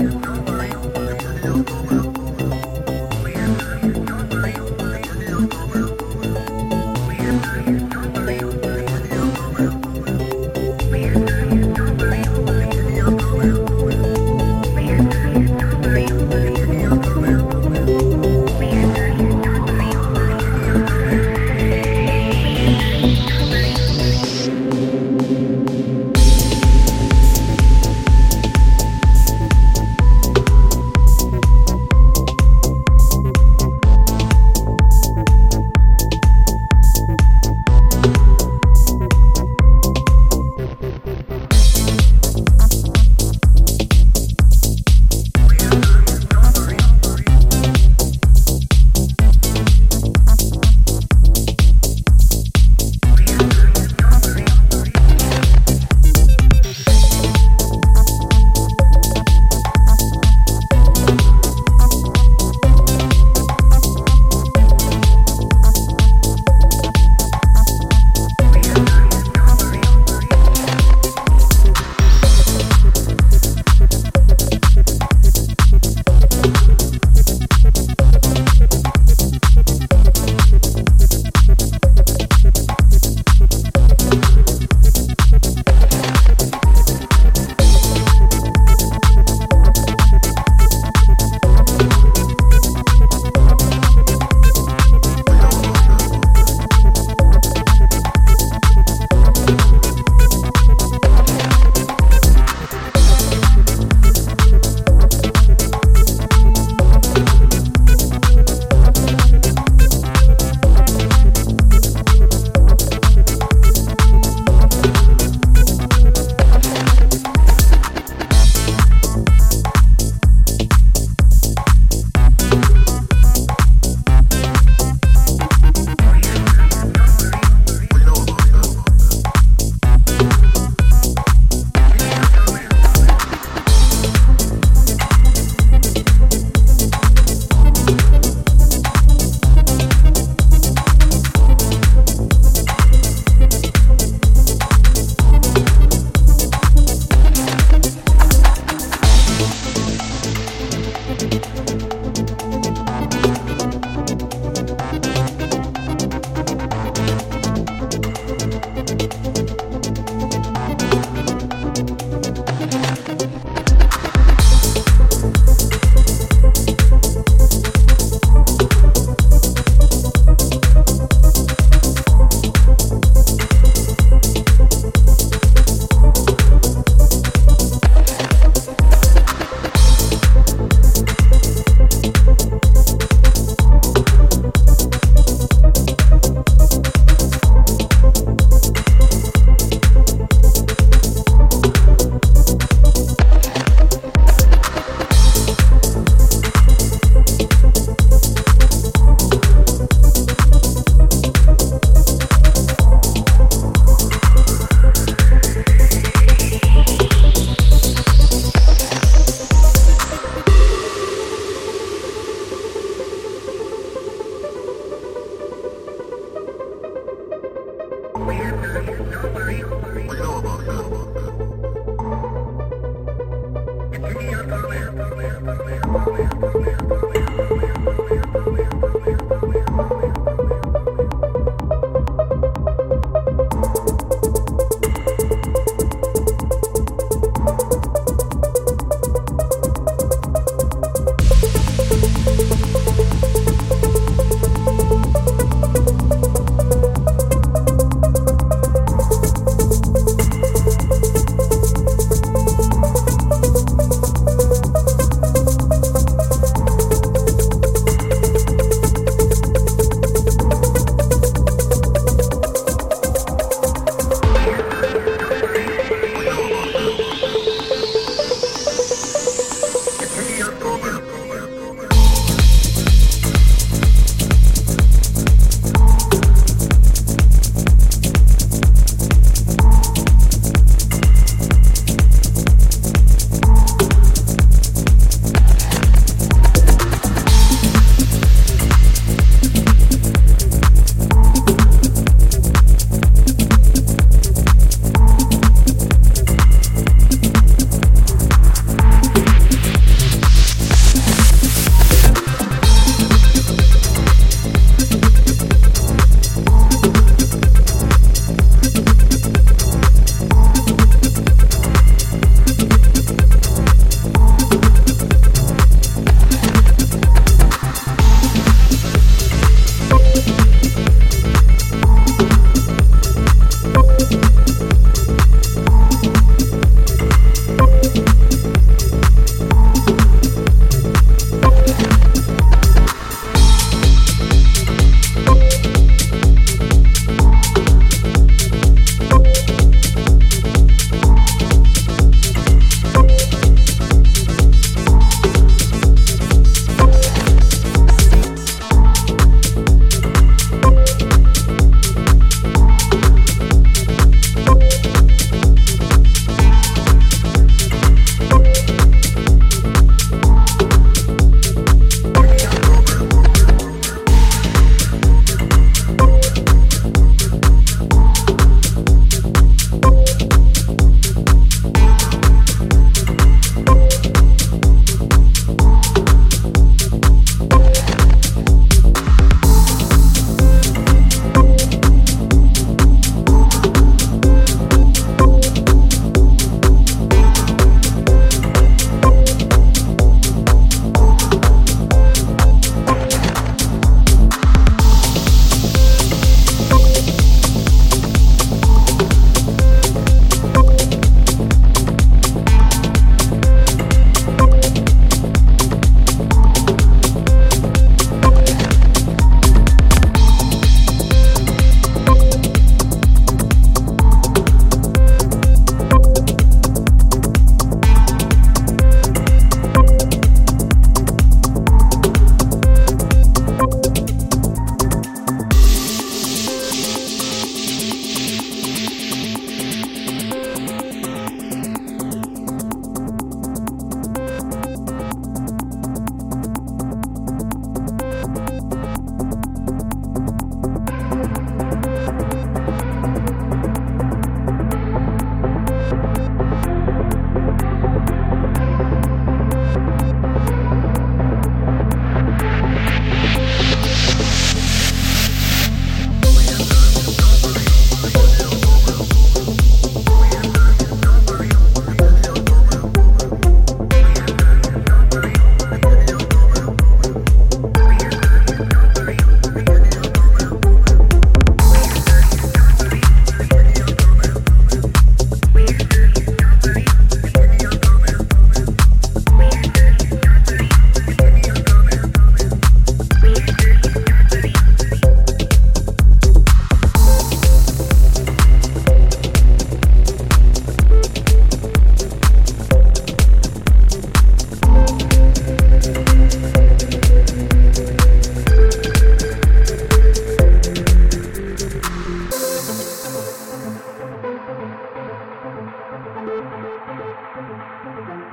you.